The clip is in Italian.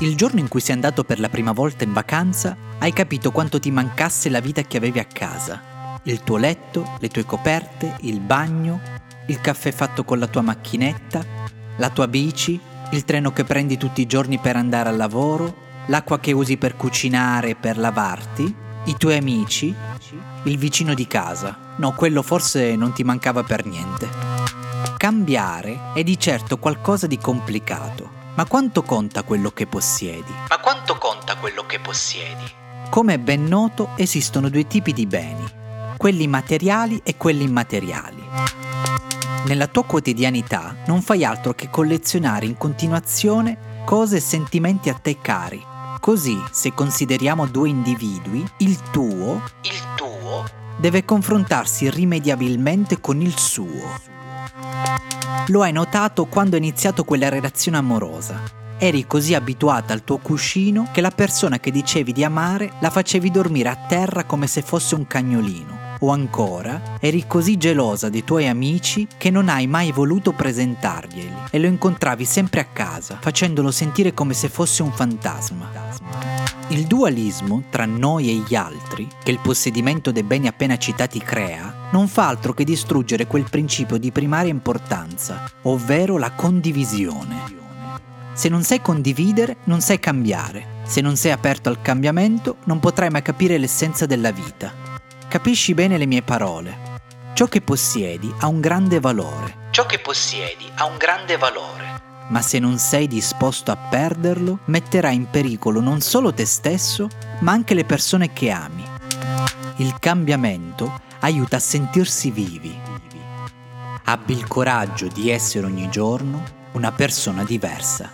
Il giorno in cui sei andato per la prima volta in vacanza, hai capito quanto ti mancasse la vita che avevi a casa. Il tuo letto, le tue coperte, il bagno, il caffè fatto con la tua macchinetta, la tua bici, il treno che prendi tutti i giorni per andare al lavoro, l'acqua che usi per cucinare e per lavarti, i tuoi amici, il vicino di casa. No, quello forse non ti mancava per niente. Cambiare è di certo qualcosa di complicato, ma quanto conta quello che possiedi? Ma quanto conta quello che possiedi? Come è ben noto, esistono due tipi di beni, quelli materiali e quelli immateriali. Nella tua quotidianità non fai altro che collezionare in continuazione cose e sentimenti a te cari, Così, se consideriamo due individui, il tuo, il tuo, deve confrontarsi irrimediabilmente con il suo. Lo hai notato quando hai iniziato quella relazione amorosa. Eri così abituata al tuo cuscino che la persona che dicevi di amare la facevi dormire a terra come se fosse un cagnolino. O ancora, eri così gelosa dei tuoi amici che non hai mai voluto presentarglieli e lo incontravi sempre a casa, facendolo sentire come se fosse un fantasma. Il dualismo tra noi e gli altri, che il possedimento dei beni appena citati crea, non fa altro che distruggere quel principio di primaria importanza, ovvero la condivisione. Se non sai condividere, non sai cambiare. Se non sei aperto al cambiamento, non potrai mai capire l'essenza della vita. Capisci bene le mie parole. Ciò che possiedi ha un grande valore. Ciò che possiedi ha un grande valore. Ma se non sei disposto a perderlo, metterai in pericolo non solo te stesso, ma anche le persone che ami. Il cambiamento aiuta a sentirsi vivi. Abbi il coraggio di essere ogni giorno una persona diversa.